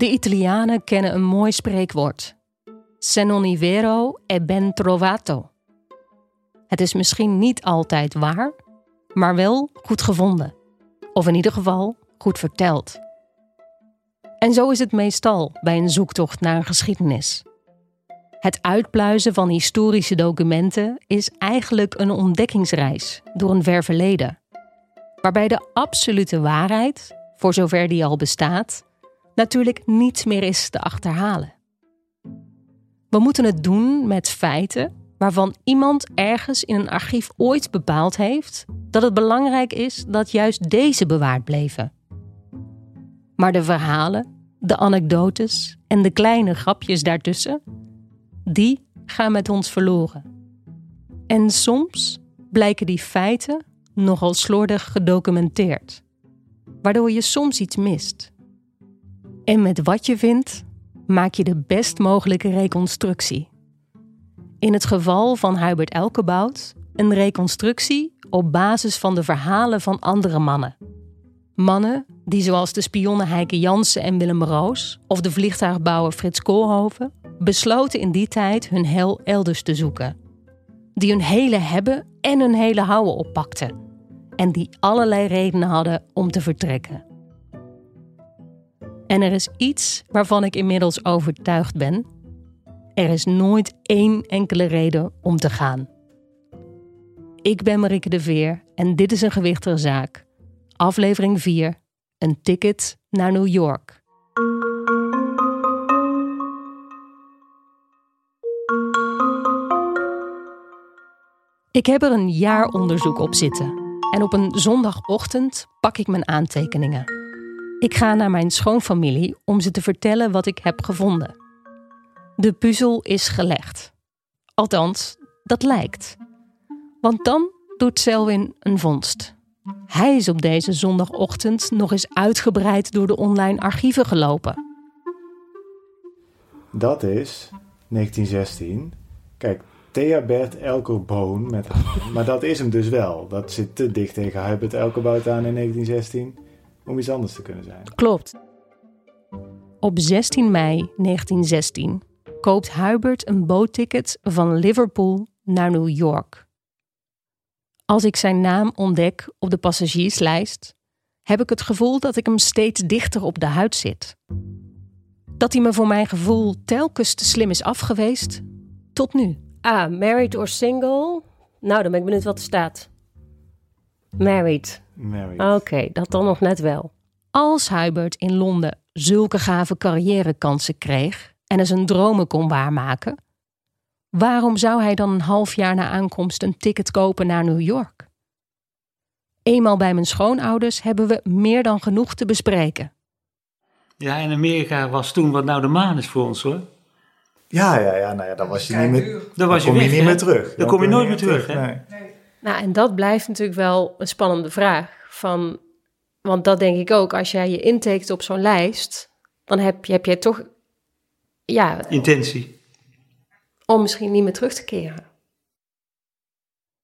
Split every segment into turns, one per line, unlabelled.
De Italianen kennen een mooi spreekwoord. Se non vero è ben trovato. Het is misschien niet altijd waar, maar wel goed gevonden. Of in ieder geval goed verteld. En zo is het meestal bij een zoektocht naar een geschiedenis. Het uitpluizen van historische documenten is eigenlijk een ontdekkingsreis door een ver verleden. Waarbij de absolute waarheid, voor zover die al bestaat, natuurlijk niets meer is te achterhalen. We moeten het doen met feiten waarvan iemand ergens in een archief ooit bepaald heeft dat het belangrijk is dat juist deze bewaard bleven. Maar de verhalen, de anekdotes en de kleine grapjes daartussen, die gaan met ons verloren. En soms blijken die feiten nogal slordig gedocumenteerd, waardoor je soms iets mist. En met wat je vindt, maak je de best mogelijke reconstructie. In het geval van Hubert Elkebout een reconstructie op basis van de verhalen van andere mannen. Mannen die zoals de spionnen Heike Jansen en Willem Roos of de vliegtuigbouwer Frits Koolhoven besloten in die tijd hun hel elders te zoeken. Die hun hele hebben en hun hele houden oppakten. En die allerlei redenen hadden om te vertrekken. En er is iets waarvan ik inmiddels overtuigd ben. Er is nooit één enkele reden om te gaan. Ik ben Marieke de Veer en dit is een gewichtige zaak. Aflevering 4. Een ticket naar New York. Ik heb er een jaar onderzoek op zitten. En op een zondagochtend pak ik mijn aantekeningen. Ik ga naar mijn schoonfamilie om ze te vertellen wat ik heb gevonden. De puzzel is gelegd. Althans, dat lijkt. Want dan doet Selwyn een vondst. Hij is op deze zondagochtend nog eens uitgebreid door de online archieven gelopen.
Dat is 1916. Kijk, Thea Bert Elker Boon. Met, maar dat is hem dus wel. Dat zit te dicht tegen Hubert Elkerbout aan in 1916 om iets anders te kunnen zijn.
Klopt. Op 16 mei 1916 koopt Hubert een bootticket van Liverpool naar New York. Als ik zijn naam ontdek op de passagierslijst, heb ik het gevoel dat ik hem steeds dichter op de huid zit. Dat hij me voor mijn gevoel telkens te slim is afgeweest, tot nu. Ah, married or single? Nou, dan ben ik benieuwd wat er staat. Married.
Married.
Oké, dat dan nog net wel. Als Hubert in Londen zulke gave carrièrekansen kreeg en er zijn dromen kon waarmaken, waarom zou hij dan een half jaar na aankomst een ticket kopen naar New York? Eenmaal bij mijn schoonouders hebben we meer dan genoeg te bespreken.
Ja, in Amerika was toen wat nou de maan is voor ons hoor.
Ja, ja, ja, nou ja, dan was je niet meer,
Dan was je
kom je niet meer terug.
Dan kom je nooit meer terug, hè?
nee.
Nou, en dat blijft natuurlijk wel een spannende vraag. Van, want dat denk ik ook, als jij je intekent op zo'n lijst, dan heb, je, heb jij toch, ja,
Intentie.
om misschien niet meer terug te keren.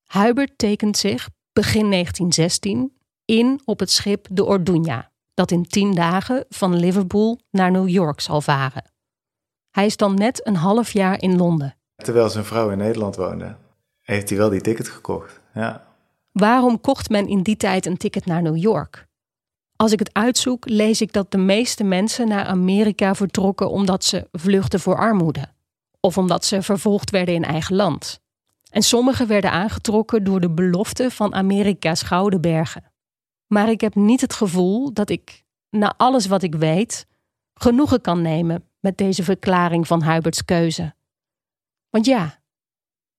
Hubert tekent zich begin 1916 in op het schip de Orduña, dat in tien dagen van Liverpool naar New York zal varen. Hij is dan net een half jaar in Londen.
Terwijl zijn vrouw in Nederland woonde, heeft hij wel die ticket gekocht. Ja.
Waarom kocht men in die tijd een ticket naar New York? Als ik het uitzoek, lees ik dat de meeste mensen naar Amerika vertrokken omdat ze vluchtten voor armoede. Of omdat ze vervolgd werden in eigen land. En sommigen werden aangetrokken door de belofte van Amerika's gouden bergen. Maar ik heb niet het gevoel dat ik, na alles wat ik weet, genoegen kan nemen met deze verklaring van Huberts keuze. Want ja,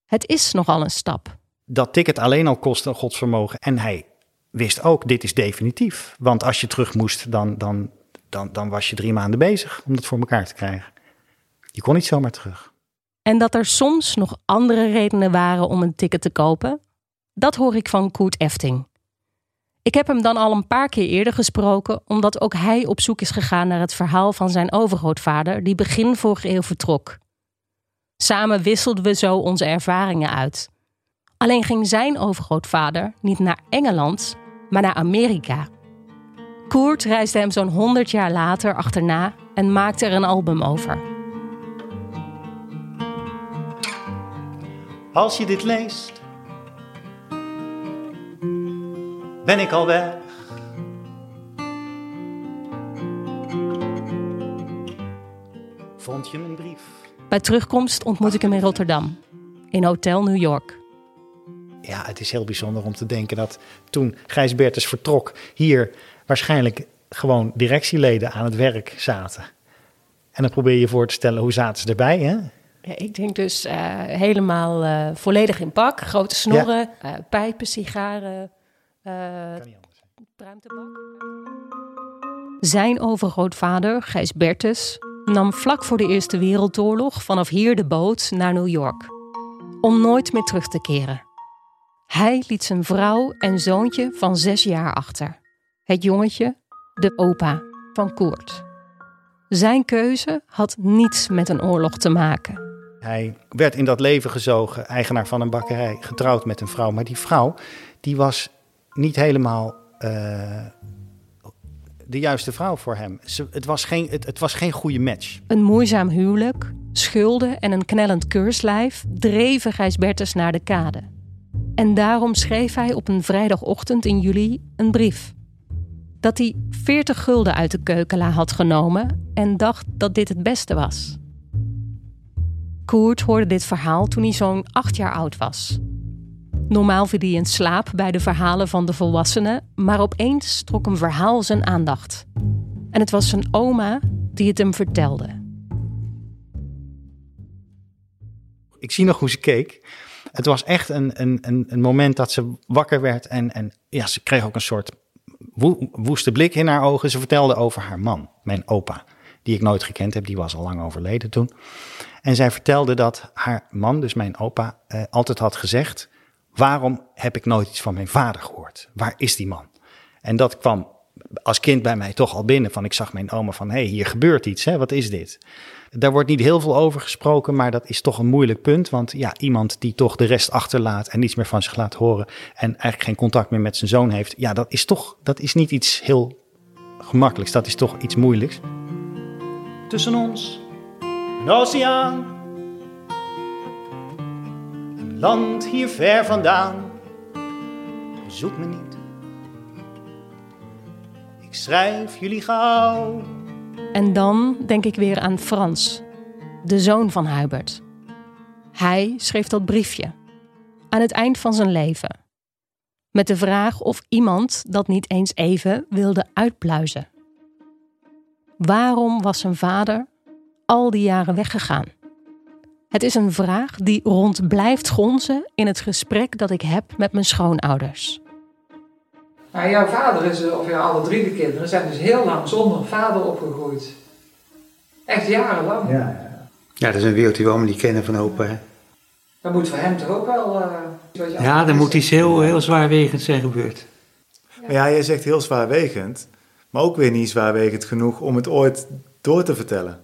het is nogal een stap.
Dat ticket alleen al kostte godsvermogen. En hij wist ook, dit is definitief. Want als je terug moest, dan, dan, dan, dan was je drie maanden bezig om het voor elkaar te krijgen. Je kon niet zomaar terug.
En dat er soms nog andere redenen waren om een ticket te kopen, dat hoor ik van Koert Efting. Ik heb hem dan al een paar keer eerder gesproken, omdat ook hij op zoek is gegaan naar het verhaal van zijn overgrootvader, die begin vorige eeuw vertrok. Samen wisselden we zo onze ervaringen uit. Alleen ging zijn overgrootvader niet naar Engeland, maar naar Amerika. Koert reisde hem zo'n 100 jaar later achterna en maakte er een album over.
Als je dit leest, ben ik al weg. Vond je mijn brief?
Bij terugkomst ontmoet ik hem in Rotterdam, in Hotel New York.
Ja, het is heel bijzonder om te denken dat toen Gijs Bertens vertrok, hier waarschijnlijk gewoon directieleden aan het werk zaten. En dan probeer je je voor te stellen hoe zaten ze erbij, hè?
Ja, ik denk dus eh, helemaal eh, volledig in pak. Grote snorren, eh, pijpen, sigaren, pruimtebak. Zijn overgrootvader, Gijs Bertes, nam vlak voor de Eerste Wereldoorlog vanaf hier de boot naar New York. Om nooit meer terug te keren. Hij liet zijn vrouw en zoontje van zes jaar achter. Het jongetje, de opa van Koert. Zijn keuze had niets met een oorlog te maken.
Hij werd in dat leven gezogen, eigenaar van een bakkerij, getrouwd met een vrouw. Maar die vrouw, die was niet helemaal eh, de juiste vrouw voor hem. Ze, het, was geen, het, het was geen goede match.
Een moeizaam huwelijk, schulden en een knellend keurslijf dreven Gijs Bertens naar de kade. En daarom schreef hij op een vrijdagochtend in juli een brief. Dat hij 40 gulden uit de keukenla had genomen en dacht dat dit het beste was. Koert hoorde dit verhaal toen hij zo'n acht jaar oud was. Normaal viel hij in slaap bij de verhalen van de volwassenen, maar opeens trok een verhaal zijn aandacht. En het was zijn oma die het hem vertelde.
Ik zie nog hoe ze keek. Het was echt een, een, een, een moment dat ze wakker werd. En, en ja, ze kreeg ook een soort woe- woeste blik in haar ogen. Ze vertelde over haar man, mijn opa, die ik nooit gekend heb. Die was al lang overleden toen. En zij vertelde dat haar man, dus mijn opa, eh, altijd had gezegd: Waarom heb ik nooit iets van mijn vader gehoord? Waar is die man? En dat kwam als kind bij mij toch al binnen. Van ik zag mijn oma van: hé, hey, hier gebeurt iets. Hè? Wat is dit? Daar wordt niet heel veel over gesproken, maar dat is toch een moeilijk punt. Want ja, iemand die toch de rest achterlaat en niets meer van zich laat horen. en eigenlijk geen contact meer met zijn zoon heeft. ja, dat is toch dat is niet iets heel gemakkelijks. Dat is toch iets moeilijks. Tussen ons, een oceaan. Een land hier ver vandaan. Zoek me niet. Schrijf jullie gauw.
En dan denk ik weer aan Frans, de zoon van Hubert. Hij schreef dat briefje aan het eind van zijn leven. Met de vraag of iemand dat niet eens even wilde uitpluizen. Waarom was zijn vader al die jaren weggegaan? Het is een vraag die rond blijft gonzen in het gesprek dat ik heb met mijn schoonouders.
Maar jouw vader is, eh, of ja, alle drie de kinderen, zijn dus heel lang zonder vader opgegroeid. Echt jarenlang.
Ja, ja.
Ja, dat is een wereld die we allemaal niet kennen van opa. Hè?
Dat moet voor hem toch ook wel... eh,
Ja, er moet iets heel, heel zwaarwegends zijn gebeurd.
Maar ja, jij zegt heel zwaarwegend, maar ook weer niet zwaarwegend genoeg om het ooit door te vertellen.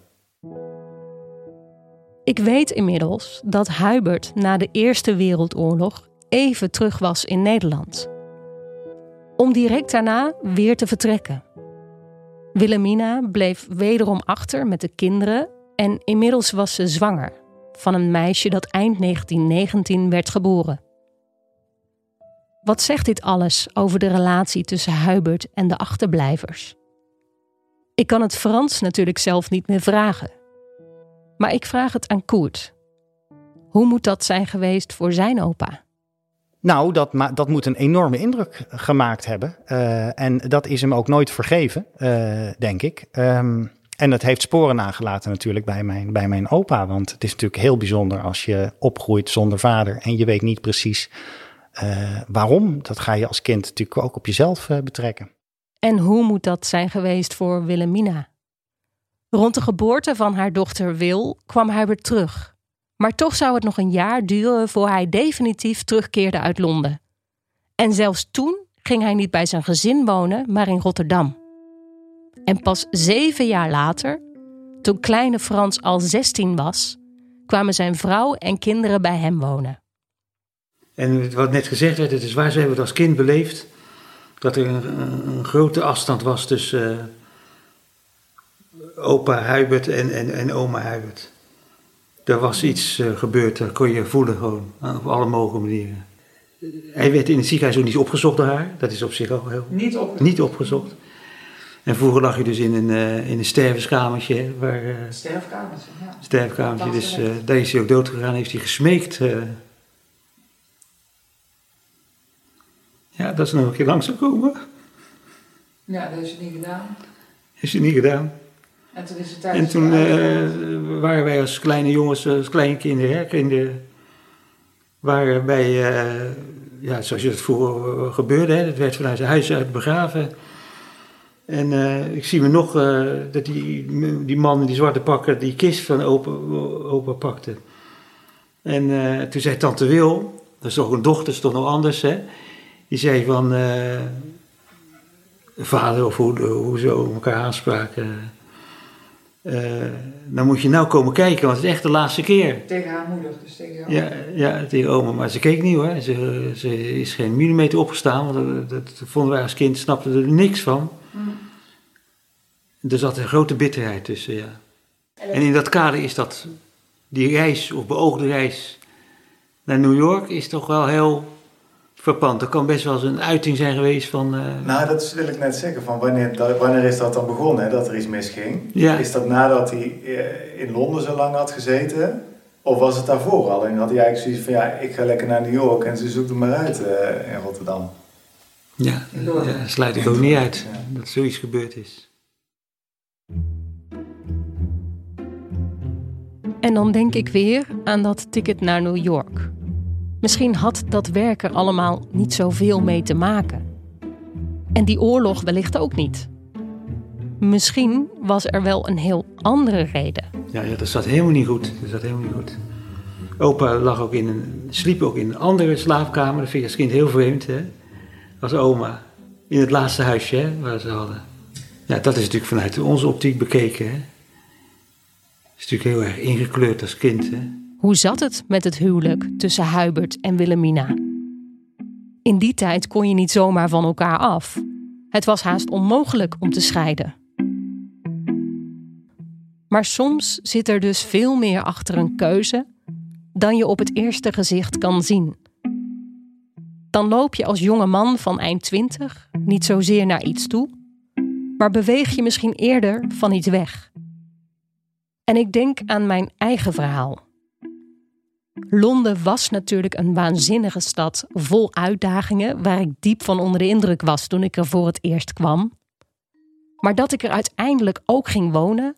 Ik weet inmiddels dat Hubert na de Eerste Wereldoorlog even terug was in Nederland. Om direct daarna weer te vertrekken. Wilhelmina bleef wederom achter met de kinderen en inmiddels was ze zwanger van een meisje dat eind 1919 werd geboren. Wat zegt dit alles over de relatie tussen Hubert en de achterblijvers? Ik kan het Frans natuurlijk zelf niet meer vragen. Maar ik vraag het aan Koert. Hoe moet dat zijn geweest voor zijn opa?
Nou, dat, dat moet een enorme indruk gemaakt hebben. Eh, en dat is hem ook nooit vergeven, eh, denk ik. Ehm, en dat heeft sporen nagelaten natuurlijk bij mijn, bij mijn opa. Want het is natuurlijk heel bijzonder als je opgroeit zonder vader en je weet niet precies eh, waarom. Dat ga je als kind natuurlijk ook op jezelf betrekken.
En hoe moet dat zijn geweest voor Wilhelmina? Rond de geboorte van haar dochter Wil kwam Hubert terug. Maar toch zou het nog een jaar duren voor hij definitief terugkeerde uit Londen. En zelfs toen ging hij niet bij zijn gezin wonen, maar in Rotterdam. En pas zeven jaar later, toen kleine Frans al 16 was, kwamen zijn vrouw en kinderen bij hem wonen.
En wat net gezegd werd, het is waar, ze hebben het als kind beleefd. dat er een, grote afstand was tussen eh, opa Hubert en, en, en oma Hubert. Er was iets eh, gebeurd, dat kon je voelen gewoon, op alle mogelijke manieren. Hij werd in het ziekenhuis ook niet opgezocht door haar, dat is op zich ook heel...
Niet op
Niet opgezocht. En vroeger lag je dus in een, eh, in een stervenskamertje, waar... eh,
sterfkamertje. Ja.
sterfkamertje. Dus eh, daar is hij ook dood gegaan, heeft hij gesmeekt. eh. Ja, dat ze nog een keer langs zou komen.
ja, dat is het niet gedaan.
Heeft hij niet gedaan.
En toen is het
En
tijdens
toen
de
eh,
uitvaart-
waren wij als kleine jongens, als kleine kinderen, hè, kinderen waren bij, eh, ja, zoals het vroeger eh, gebeurde, hè, het werd vanuit het huis uit begraven. En eh, ik zie me nog eh, dat die, die man in die zwarte pakken die kist van opa, opa pakte. En eh, toen zei tante Wil, dat is toch een dochter, is toch nog anders, hè? Die zei van, eh, vader of hoe, hoe ze elkaar aanspraken. Eh, dan moet je nou komen kijken, want het is echt de laatste keer.
Tegen haar moeder, dus tegen jou.
Ja, ja, tegen oma. Maar ze keek niet hoor. Ze, ze is geen millimeter opgestaan, want dat, dat vonden wij als kind, snapten er niks van.
Mm.
Er zat een grote bitterheid tussen, ja. En in dat kader is dat, die reis, of beoogde reis naar New York, is toch wel heel verpand. Er kan best wel eens een uiting zijn geweest van... eh,
Nou, dat wil ik net zeggen. Van wanneer, dat- wanneer is dat dan begonnen, hè, dat er iets misging?
Ja.
Is dat nadat hij eh, in Londen zo lang had gezeten? Of was het daarvoor al? En had hij eigenlijk zoiets van, ja, ik ga lekker naar New York en ze zoekt hem maar uit eh, in Rotterdam.
ja, ja, sluit ik ook niet uit
Ja.
dat zoiets gebeurd is.
En dan denk ik weer aan dat ticket naar New York. Misschien had dat werk er allemaal niet zoveel mee te maken. En die oorlog wellicht ook niet. Misschien was er wel een heel andere reden.
Ja, ja, dat zat helemaal niet goed. Dat zat helemaal niet goed. Opa lag ook in een, sliep ook in een andere slaapkamer. Dat vind ik als kind heel vreemd, hè. Als oma. In het laatste huisje, hè, waar ze hadden. Ja, dat is natuurlijk vanuit onze optiek bekeken, hè. is natuurlijk heel erg ingekleurd als kind, hè.
Hoe zat het met het huwelijk tussen Hubert en Wilhelmina? In die tijd kon je niet zomaar van elkaar af. Het was haast onmogelijk om te scheiden. Maar soms zit er dus veel meer achter een keuze dan je op het eerste gezicht kan zien. Dan loop je als jonge man van eind twintig niet zozeer naar iets toe, maar beweeg je misschien eerder van iets weg. En ik denk aan mijn eigen verhaal. Londen was natuurlijk een waanzinnige stad vol uitdagingen waar ik diep van onder de indruk was toen ik er voor het eerst kwam. Maar dat ik er uiteindelijk ook ging wonen,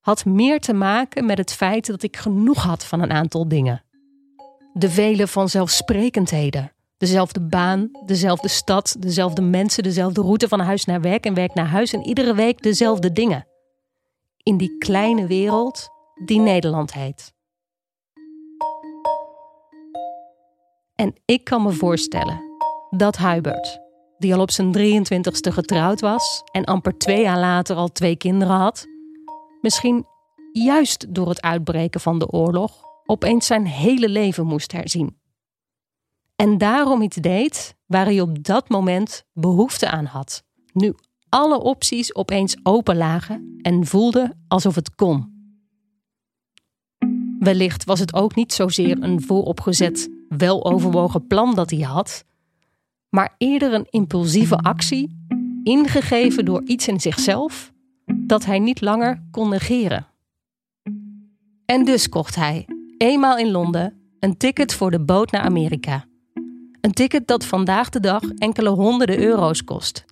had meer te maken met het feit dat ik genoeg had van een aantal dingen. De vele vanzelfsprekendheden. Dezelfde baan, dezelfde stad, dezelfde mensen, dezelfde route van huis naar werk en werk naar huis en iedere week dezelfde dingen. In die kleine wereld die Nederland heet. En ik kan me voorstellen dat Hubert, die al op zijn 23ste getrouwd was en amper twee jaar later al twee kinderen had, misschien juist door het uitbreken van de oorlog opeens zijn hele leven moest herzien. En daarom iets deed waar hij op dat moment behoefte aan had. Nu alle opties opeens open lagen en voelde alsof het kon. Wellicht was het ook niet zozeer een vooropgezet, weloverwogen plan dat hij had, maar eerder een impulsieve actie, ingegeven door iets in zichzelf dat hij niet langer kon negeren. En dus kocht hij, eenmaal in Londen, een ticket voor de boot naar Amerika. Een ticket dat vandaag de dag enkele honderden euro's kost.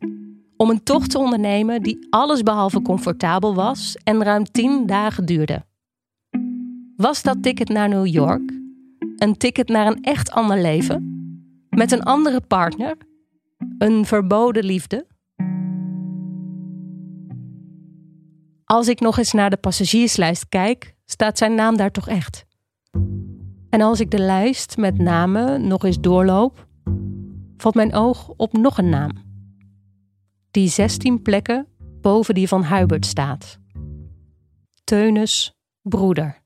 Om een tocht te ondernemen die allesbehalve comfortabel was en ruim tien dagen duurde. Was dat ticket naar New York? Een ticket naar een echt ander leven? Met een andere partner? Een verboden liefde? Als ik nog eens naar de passagierslijst kijk, staat zijn naam daar toch echt. En als ik de lijst met namen nog eens doorloop, valt mijn oog op nog een naam. Die 16 plekken boven die van Hubert staat. Teunus broeder.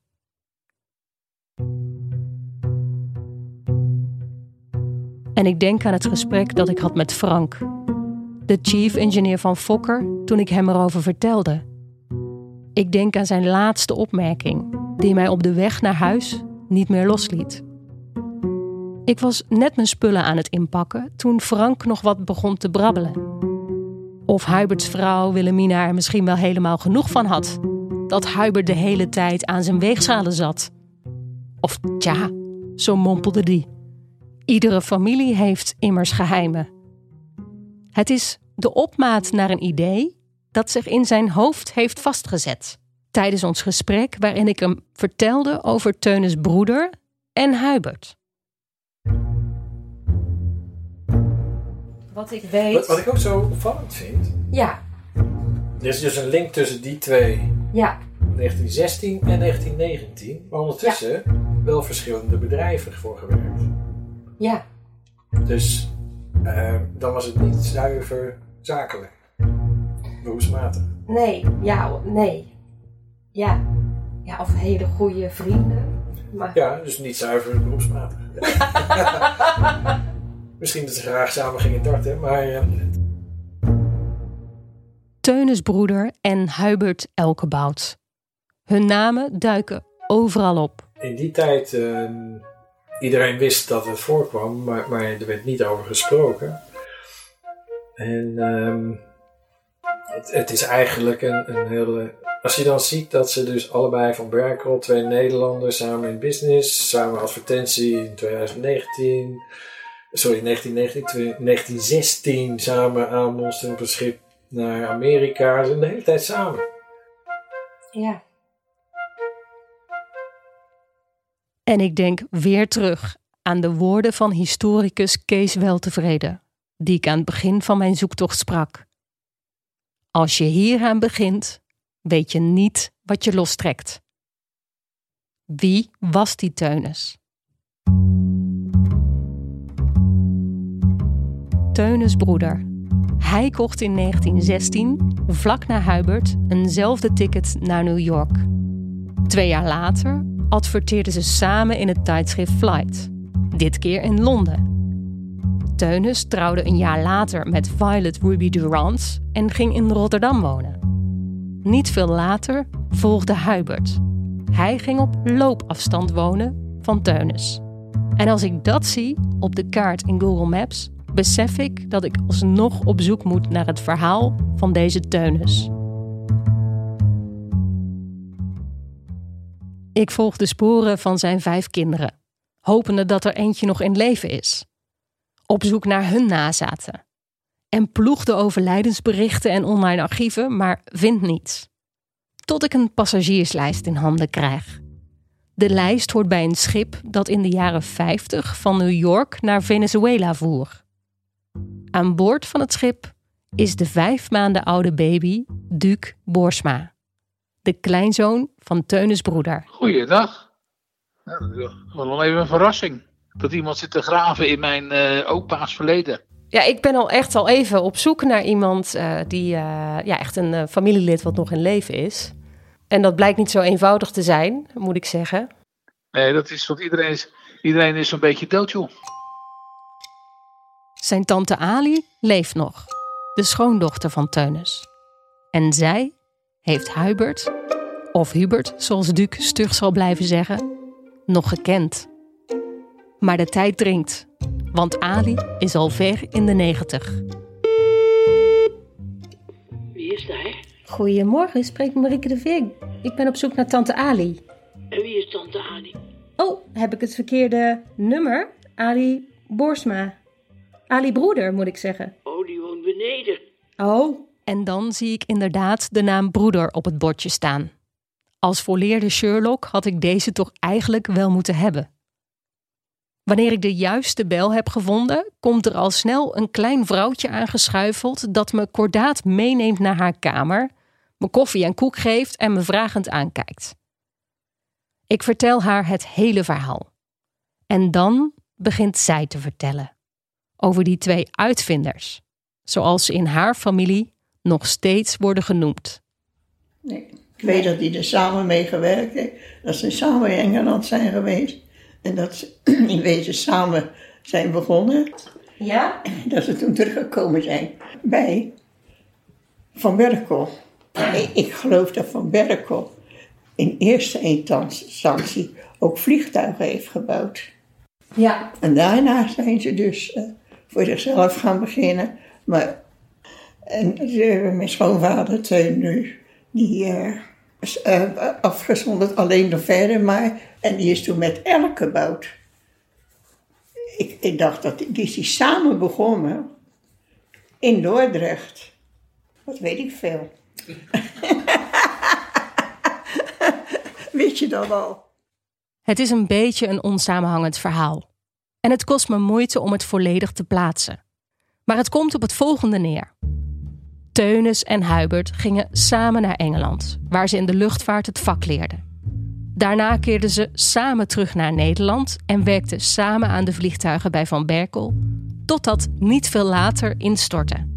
En ik denk aan het gesprek dat ik had met Frank. de chief engineer van Fokker, toen ik hem erover vertelde. Ik denk aan zijn laatste opmerking, die mij op de weg naar huis niet meer losliet. Ik was net mijn spullen aan het inpakken toen Frank nog wat begon te brabbelen. Of Huberts vrouw Willemina er misschien wel helemaal genoeg van had. Dat Hubert de hele tijd aan zijn weegschalen zat. Of tja, zo mompelde die. Iedere familie heeft immers geheimen. Het is de opmaat naar een idee dat zich in zijn hoofd heeft vastgezet. Tijdens ons gesprek waarin ik hem vertelde over Teunis broeder en Hubert. Wat ik weet.
Wat, wat ik ook zo opvallend vind,
Ja,
er is dus een link tussen die twee,
ja,
1916 en 1919, maar ondertussen wel verschillende bedrijven voor gewerkt.
Ja.
Dus eh, dan was het niet zuiver zakelijk, beroepsmatig.
Nee, ja, nee. Ja. Ja, of hele goede vrienden. Maar...
Ja, dus niet zuiver beroepsmatig. Misschien dat ze graag samen gingen darten, maar eh,
Teunis broeder en Hubert Elkebout. Hun namen duiken overal op.
in die tijd, eh, iedereen wist dat het voorkwam, maar, maar er werd niet over gesproken. En ehm, het, is eigenlijk een, een hele. Als je dan ziet dat ze dus allebei van Berkel, twee Nederlanders, samen in business, samen advertentie in 2019, sorry, 1919, 1916 samen aanmonsteren op een schip naar Amerika. Ze zijn de hele tijd samen.
Ja. En ik denk weer terug aan de woorden van historicus Kees Weltevreden, die ik aan het begin van mijn zoektocht sprak. Als je hieraan begint, weet je niet wat je lostrekt. Wie was die Teunis? Teunis broeder. Hij kocht in 1916, vlak na Hubert, eenzelfde ticket naar New York. Twee jaar later adverteerden ze samen in het tijdschrift Flight, dit keer in Londen. Teunis trouwde een jaar later met Violet Ruby Durant en ging in Rotterdam wonen. Niet veel later volgde Hubert. Hij ging op loopafstand wonen van Teunis. En als ik dat zie op de kaart in Google Maps, besef ik dat ik alsnog op zoek moet naar het verhaal van deze Teunis. Ik volg de sporen van zijn vijf kinderen, hopende dat er eentje nog in leven is. Op zoek naar hun nazaten. En ploeg de overlijdensberichten en online archieven, maar vind niets. Tot ik een passagierslijst in handen krijg. De lijst hoort bij een schip dat in de jaren 50 van New York naar Venezuela voer. Aan boord van het schip is de vijf maanden oude baby Duke Boersma, de kleinzoon van Teunis broeder.
Goeiedag. Wel even een verrassing. Dat iemand zit te graven in mijn eh opa's verleden.
Ja, ik ben al echt al even op zoek naar iemand eh, die eh, ja, echt een familielid wat nog in leven is. En dat blijkt niet zo eenvoudig te zijn, moet ik zeggen.
Nee, dat is, want iedereen is, iedereen is zo'n beetje dood, joh.
Zijn tante Ali leeft nog, de schoondochter van Teunis. En zij heeft Hubert, of Hubert zoals Duke stug zal blijven zeggen, nog gekend. Maar de tijd dringt, want Ali is al ver in de negentig.
Wie is daar?
Goedemorgen, spreekt Marieke de Veer. Ik ben op zoek naar tante Ali.
En wie is tante Ali?
Oh, heb ik het verkeerde nummer? Ali Boersma. Ali broeder, moet ik zeggen.
Oh, die woont beneden.
Oh, en dan zie ik inderdaad de naam broeder op het bordje staan. Als volleerde Sherlock had ik deze toch eigenlijk wel moeten hebben. Wanneer ik de juiste bel heb gevonden, komt er al snel een klein vrouwtje aangeschuifeld dat me kordaat meeneemt naar haar kamer, me koffie en koek geeft en me vragend aankijkt. Ik vertel haar het hele verhaal. En dan begint zij te vertellen over die twee uitvinders, zoals ze in haar familie nog steeds worden genoemd.
Nee, ik weet dat die er samen mee gewerkt heeft. Dat ze samen in Engeland zijn geweest. En dat ze in wezen samen zijn begonnen.
Ja?
dat ze toen teruggekomen zijn bij Van Berkel. Ik, ik geloof dat Van Berkel in eerste instantie ook vliegtuigen heeft gebouwd.
Ja.
En daarna zijn ze dus eh, voor zichzelf gaan beginnen. Maar en mijn schoonvader Teun nu, die eh, is eh, afgezonderd alleen nog verder maar. En die is toen met elk gebouwd. Ik, dacht dat die, die samen begonnen in Dordrecht. Wat weet ik veel. Weet je dat al?
Het is een beetje een onsamenhangend verhaal. En het kost me moeite om het volledig te plaatsen. Maar het komt op het volgende neer. Teunis en Hubert gingen samen naar Engeland, waar ze in de luchtvaart het vak leerden. Daarna keerden ze samen terug naar Nederland en werkten samen aan de vliegtuigen bij Van Berkel, totdat niet veel later instortte.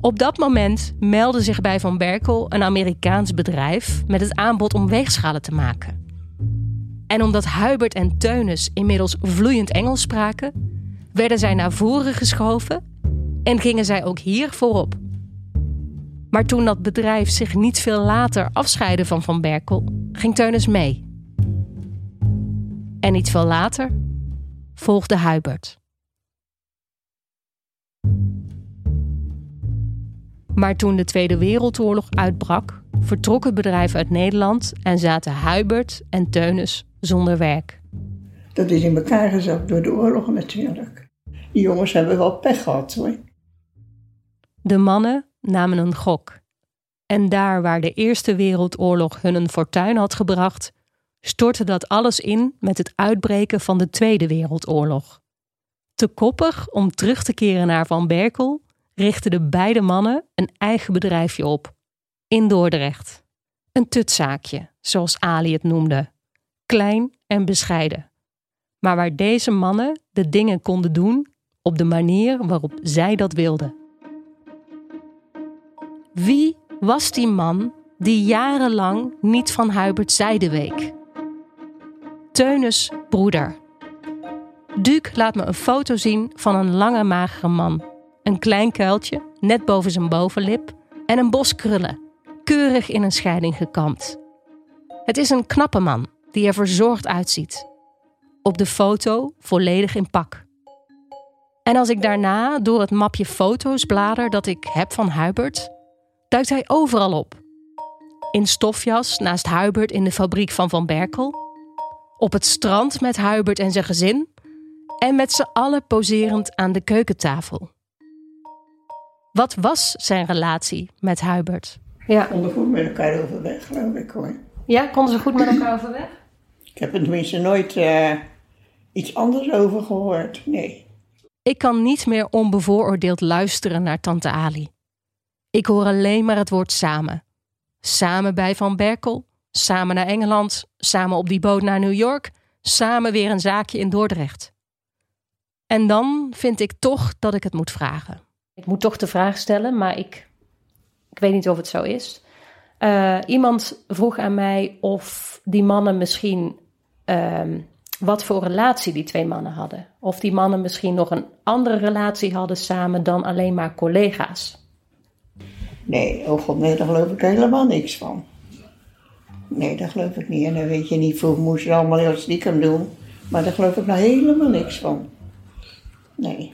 Op dat moment meldde zich bij Van Berkel een Amerikaans bedrijf met het aanbod om weegschalen te maken. En omdat Hubert en Teunis inmiddels vloeiend Engels spraken, werden zij naar voren geschoven en gingen zij ook hier voorop. Maar toen dat bedrijf zich niet veel later afscheidde van Van Berkel, ging Teunis mee. En niet veel later volgde Hubert. Maar toen de Tweede Wereldoorlog uitbrak, vertrok het bedrijf uit Nederland en zaten Hubert en Teunis zonder werk.
Dat is in elkaar gezakt door de oorlog natuurlijk. Die jongens hebben wel pech gehad hoor.
De mannen namen een gok. En daar waar de Eerste Wereldoorlog hun een fortuin had gebracht, stortte dat alles in met het uitbreken van de Tweede Wereldoorlog. Te koppig om terug te keren naar Van Berkel, richtten de beide mannen een eigen bedrijfje op. In Dordrecht. Een tutzaakje, zoals Ali het noemde. Klein en bescheiden. Maar waar deze mannen de dingen konden doen op de manier waarop zij dat wilden. Wie was die man die jarenlang niet van Hubert zijde week? Teunis broeder. Duke laat me een foto zien van een lange magere man. Een klein kuiltje, net boven zijn bovenlip, en een bos krullen, keurig in een scheiding gekamd. Het is een knappe man die er verzorgd uitziet. Op de foto volledig in pak. En als ik daarna door het mapje foto's blader dat ik heb van Hubert, duikt hij overal op. In stofjas naast Hubert in de fabriek van Van Berkel. Op het strand met Hubert en zijn gezin. En met z'n allen poserend aan de keukentafel. Wat was zijn relatie met Hubert? Ja,
Konden goed met elkaar overweg, geloof ik hoor.
ja konden ze goed met elkaar overweg?
Ik heb er tenminste nooit eh, iets anders over gehoord. Nee.
Ik kan niet meer onbevooroordeeld luisteren naar Tante Ali. Ik hoor alleen maar het woord samen. Samen bij Van Berkel, samen naar Engeland, samen op die boot naar New York, samen weer een zaakje in Dordrecht. En dan vind ik toch dat ik het moet vragen. Ik moet toch de vraag stellen, maar ik, ik weet niet of het zo is. Eh, iemand vroeg aan mij of die mannen misschien ehm, wat voor relatie die twee mannen hadden. Of die mannen misschien nog een andere relatie hadden samen dan alleen maar collega's.
Nee, oh god, nee, daar geloof ik helemaal niks van. Nee, dat geloof ik niet. En dan weet je niet, vroeger moesten ze allemaal heel stiekem doen. Maar daar geloof ik nou helemaal niks van. Nee.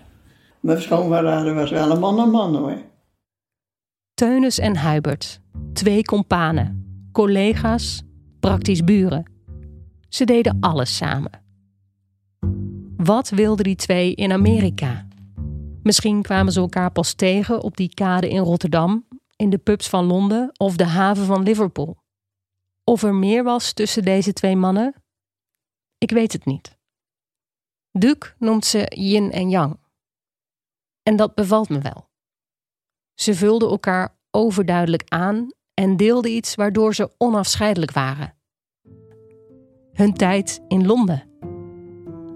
Mijn schoonvader was wel een man man hoor.
Teunis en Hubert, twee kompanen, collega's, praktisch buren. Ze deden alles samen. Wat wilden die twee in Amerika? Misschien kwamen ze elkaar pas tegen op die kade in Rotterdam, in de pubs van Londen of de haven van Liverpool. Of er meer was tussen deze twee mannen? Ik weet het niet. Duke noemt ze yin en yang. En dat bevalt me wel. Ze vulden elkaar overduidelijk aan en deelden iets waardoor ze onafscheidelijk waren. Hun tijd in Londen.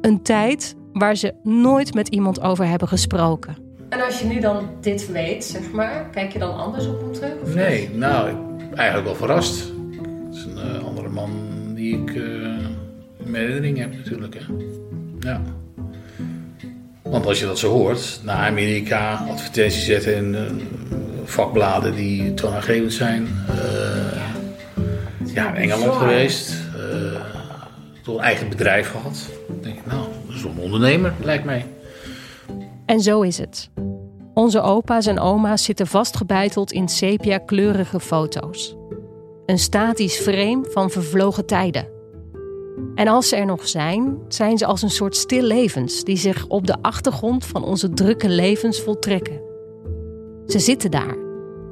Een tijd waar ze nooit met iemand over hebben gesproken. En als je nu dan dit weet, zeg maar, kijk je dan anders op hem terug? Of
Nee, nou, ik eigenlijk wel verrast. Het is een eh, andere man die ik eh in mijn herinnering heb natuurlijk. Hè. Ja. Want als je dat zo hoort, naar Amerika, advertenties zetten in eh, vakbladen die toonaangevend zijn. ja, in Engeland geweest. toch een eigen bedrijf gehad. Dan denk ik, nou, dat is wel een ondernemer, lijkt mij.
En zo is het. Onze opa's en oma's zitten vastgebeiteld in sepia-kleurige foto's. Een statisch frame van vervlogen tijden. En als ze er nog zijn, zijn ze als een soort stillevens die zich op de achtergrond van onze drukke levens voltrekken. Ze zitten daar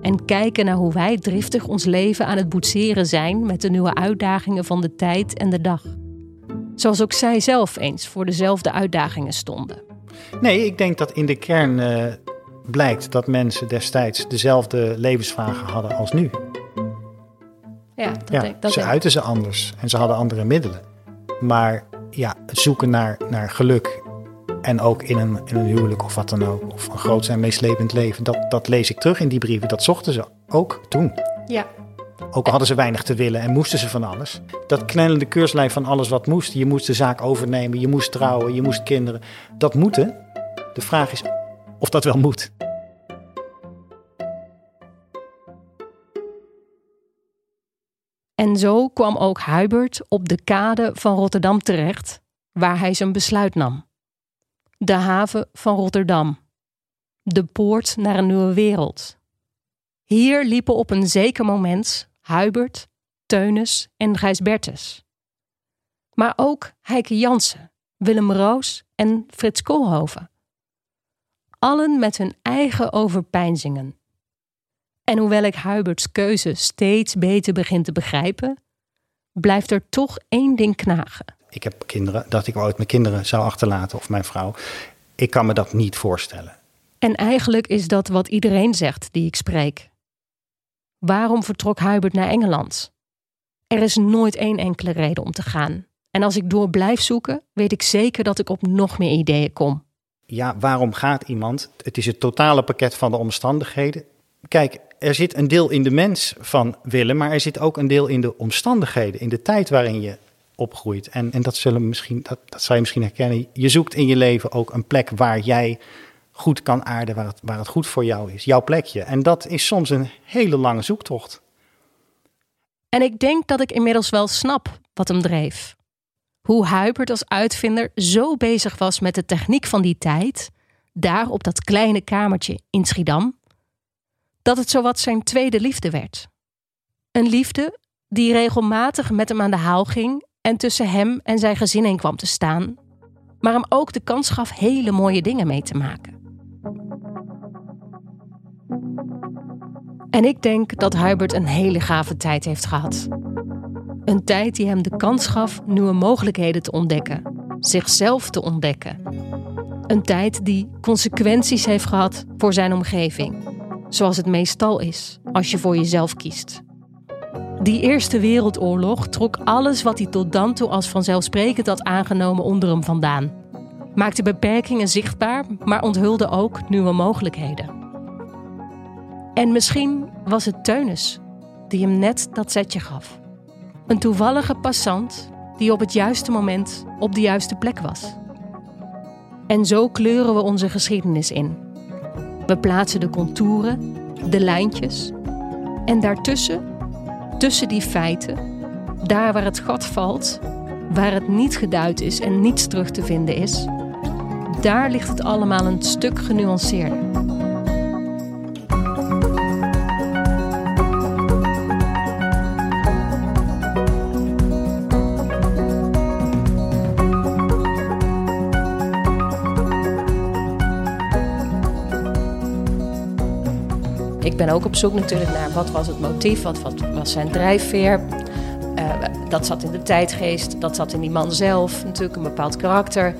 en kijken naar hoe wij driftig ons leven aan het boetseren zijn met de nieuwe uitdagingen van de tijd en de dag. Zoals ook zij zelf eens voor dezelfde uitdagingen stonden.
Nee, ik denk dat in de kern eh, blijkt dat mensen destijds dezelfde levensvragen hadden als nu.
Ja, dat
Ja,
denk, dat
ze
denk-
uiten ze anders en ze hadden andere middelen. Maar ja, het zoeken naar, naar geluk en ook in een, in een huwelijk of wat dan ook, of een groot en meeslepend leven, dat, dat lees ik terug in die brieven. Dat zochten ze ook toen.
Ja,
Ook al hadden ze weinig te willen en moesten ze van alles. Dat knellende keurslijf van alles wat moest. Je moest de zaak overnemen, je moest trouwen, je moest kinderen. Dat moeten. De vraag is of dat wel moet.
En zo kwam ook Hubert op de kade van Rotterdam terecht, waar hij zijn besluit nam. De haven van Rotterdam. De poort naar een nieuwe wereld. Hier liepen op een zeker moment Hubert, Teunis en Gijs Bertes. Maar ook Heike Jansen, Willem Roos en Frits Koolhoven. Allen met hun eigen overpeinzingen. En hoewel ik Huberts keuze steeds beter begin te begrijpen, blijft er toch één ding knagen.
Ik heb kinderen, dat ik ooit mijn kinderen zou achterlaten of mijn vrouw. Ik kan me dat niet voorstellen.
En eigenlijk is dat wat iedereen zegt die ik spreek. Waarom vertrok Hubert naar Engeland? Er is nooit één enkele reden om te gaan. En als ik door blijf zoeken, weet ik zeker dat ik op nog meer ideeën kom.
Ja, waarom gaat iemand? Het is het totale pakket van de omstandigheden. Kijk, er zit een deel in de mens van willen, maar er zit ook een deel in de omstandigheden, in de tijd waarin je opgroeit. En, en dat, zullen misschien, dat, dat zou je misschien herkennen. Je zoekt in je leven ook een plek waar jij goed kan aarden, waar het, waar het goed voor jou is. Jouw plekje. En dat is soms een hele lange zoektocht.
En ik denk dat ik inmiddels wel snap wat hem dreef. Hoe Hubert als uitvinder zo bezig was met de techniek van die tijd, daar op dat kleine kamertje in Schiedam, dat het zowat zijn tweede liefde werd. Een liefde die regelmatig met hem aan de haal ging en tussen hem en zijn gezin in kwam te staan, maar hem ook de kans gaf hele mooie dingen mee te maken. En ik denk dat Hubert een hele gave tijd heeft gehad. Een tijd die hem de kans gaf nieuwe mogelijkheden te ontdekken, zichzelf te ontdekken. Een tijd die consequenties heeft gehad voor zijn omgeving, zoals het meestal is als je voor jezelf kiest. Die Eerste Wereldoorlog trok alles wat hij tot dan toe als vanzelfsprekend had aangenomen onder hem vandaan. Maakte beperkingen zichtbaar, maar onthulde ook nieuwe mogelijkheden. En misschien was het Teunis die hem net dat zetje gaf. Een toevallige passant die op het juiste moment op de juiste plek was. En zo kleuren we onze geschiedenis in. We plaatsen de contouren, de lijntjes en daartussen, tussen die feiten, daar waar het gat valt, waar het niet geduid is en niets terug te vinden is, daar ligt het allemaal een stuk genuanceerder. Ik ben ook op zoek natuurlijk naar wat was het motief, wat, wat was zijn drijfveer. Eh, dat zat in de tijdgeest, dat zat in die man zelf, natuurlijk een bepaald karakter.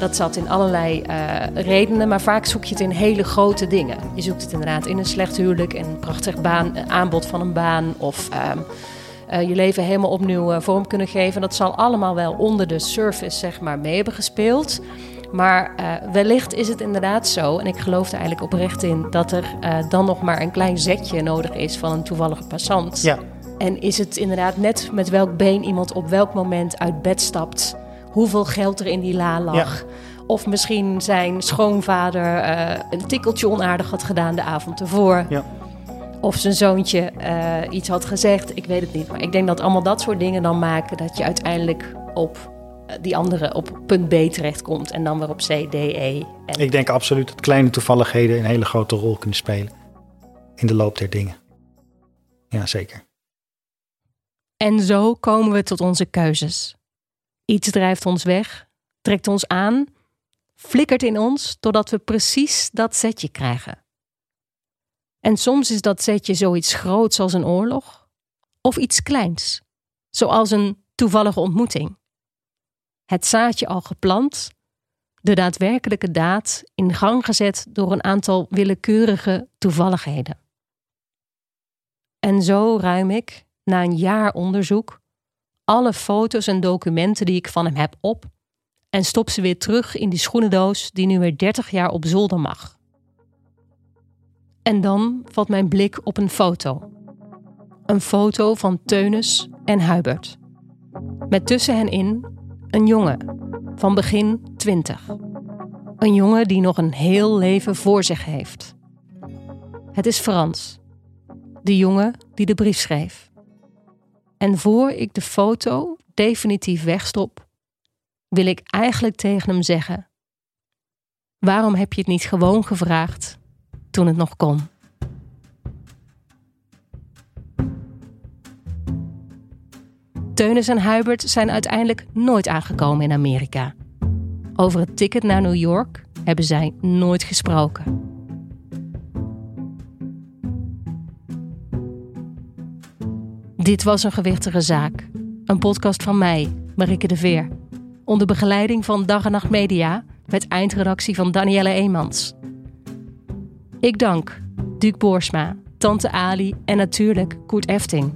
Dat zat in allerlei eh, redenen, maar vaak zoek je het in hele grote dingen. Je zoekt het inderdaad in een slecht huwelijk, in een prachtig baan, een aanbod van een baan of ehm, eh, je leven helemaal opnieuw eh, vorm kunnen geven. Dat zal allemaal wel onder de surface zeg maar mee hebben gespeeld. Maar eh, wellicht is het inderdaad zo, en ik geloof er eigenlijk oprecht in, dat er eh, dan nog maar een klein zetje nodig is van een toevallige passant.
Ja,
En is het inderdaad net met welk been iemand op welk moment uit bed stapt, hoeveel geld er in die la lag. Of misschien zijn schoonvader eh, een tikkeltje onaardig had gedaan de avond ervoor.
Ja.
Of zijn zoontje eh, iets had gezegd. Ik weet het niet. Maar ik denk dat allemaal dat soort dingen dan maken dat je uiteindelijk op eh, die andere, op punt B terechtkomt. En dan weer op C, D, E. En
Ik denk absoluut dat kleine toevalligheden een hele grote rol kunnen spelen in de loop der dingen. Ja, zeker.
En zo komen we tot onze keuzes. Iets drijft ons weg, trekt ons aan, flikkert in ons totdat we precies dat zetje krijgen. En soms is dat zetje zoiets groots als een oorlog, of iets kleins, zoals een toevallige ontmoeting. Het zaadje al geplant, de daadwerkelijke daad in gang gezet door een aantal willekeurige toevalligheden. En zo ruim ik, na een jaar onderzoek, alle foto's en documenten die ik van hem heb op en stop ze weer terug in die schoenendoos die nu weer 30 jaar op zolder mag. En dan valt mijn blik op een foto. Een foto van Teunis en Hubert. Met tussen hen in een jongen van begin 20. Een jongen die nog een heel leven voor zich heeft. Het is Frans, de jongen die de brief schreef. En voor ik de foto definitief wegstop, wil ik eigenlijk tegen hem zeggen: Waarom heb je het niet gewoon gevraagd toen het nog kon? Teunis en Hubert zijn uiteindelijk nooit aangekomen in Amerika. Over het ticket naar New York hebben zij nooit gesproken. Dit was een gewichtige zaak. Een podcast van mij, Marike de Veer. Onder begeleiding van Dag en Nacht Media met eindredactie van Danielle Eemans. Ik dank Duke Boersma, Tante Ali en natuurlijk Koert Efting.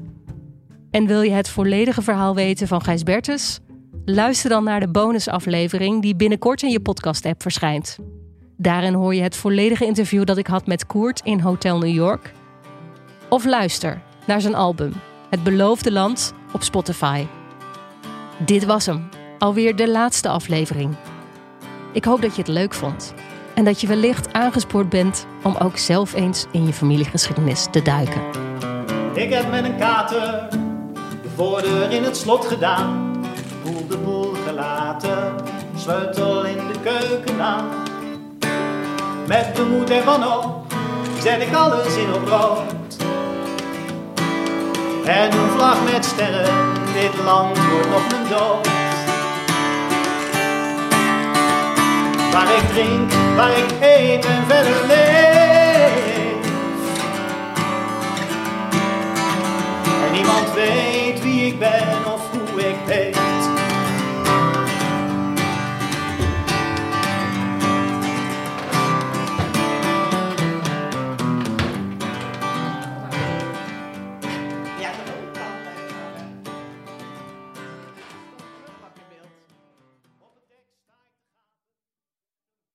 En wil je het volledige verhaal weten van Gijs Bertus? Luister dan naar de bonusaflevering die binnenkort in je podcast-app verschijnt. Daarin hoor je het volledige interview dat ik had met Koert in Hotel New York. Of luister naar zijn album Het Beloofde Land op Spotify. Dit was hem, alweer de laatste aflevering. Ik hoop dat je het leuk vond en dat je wellicht aangespoord bent om ook zelf eens in je familiegeschiedenis te duiken.
Ik heb met een kater de voordeur in het slot gedaan. Boel de boel gelaten, sleutel in de keuken aan. Met de moed en wanhoop zet ik alles in op rood. En een vlag met sterren, dit land wordt nog mijn dood. Waar ik drink, waar ik eet en verder leef. En niemand weet wie ik ben of hoe ik heet.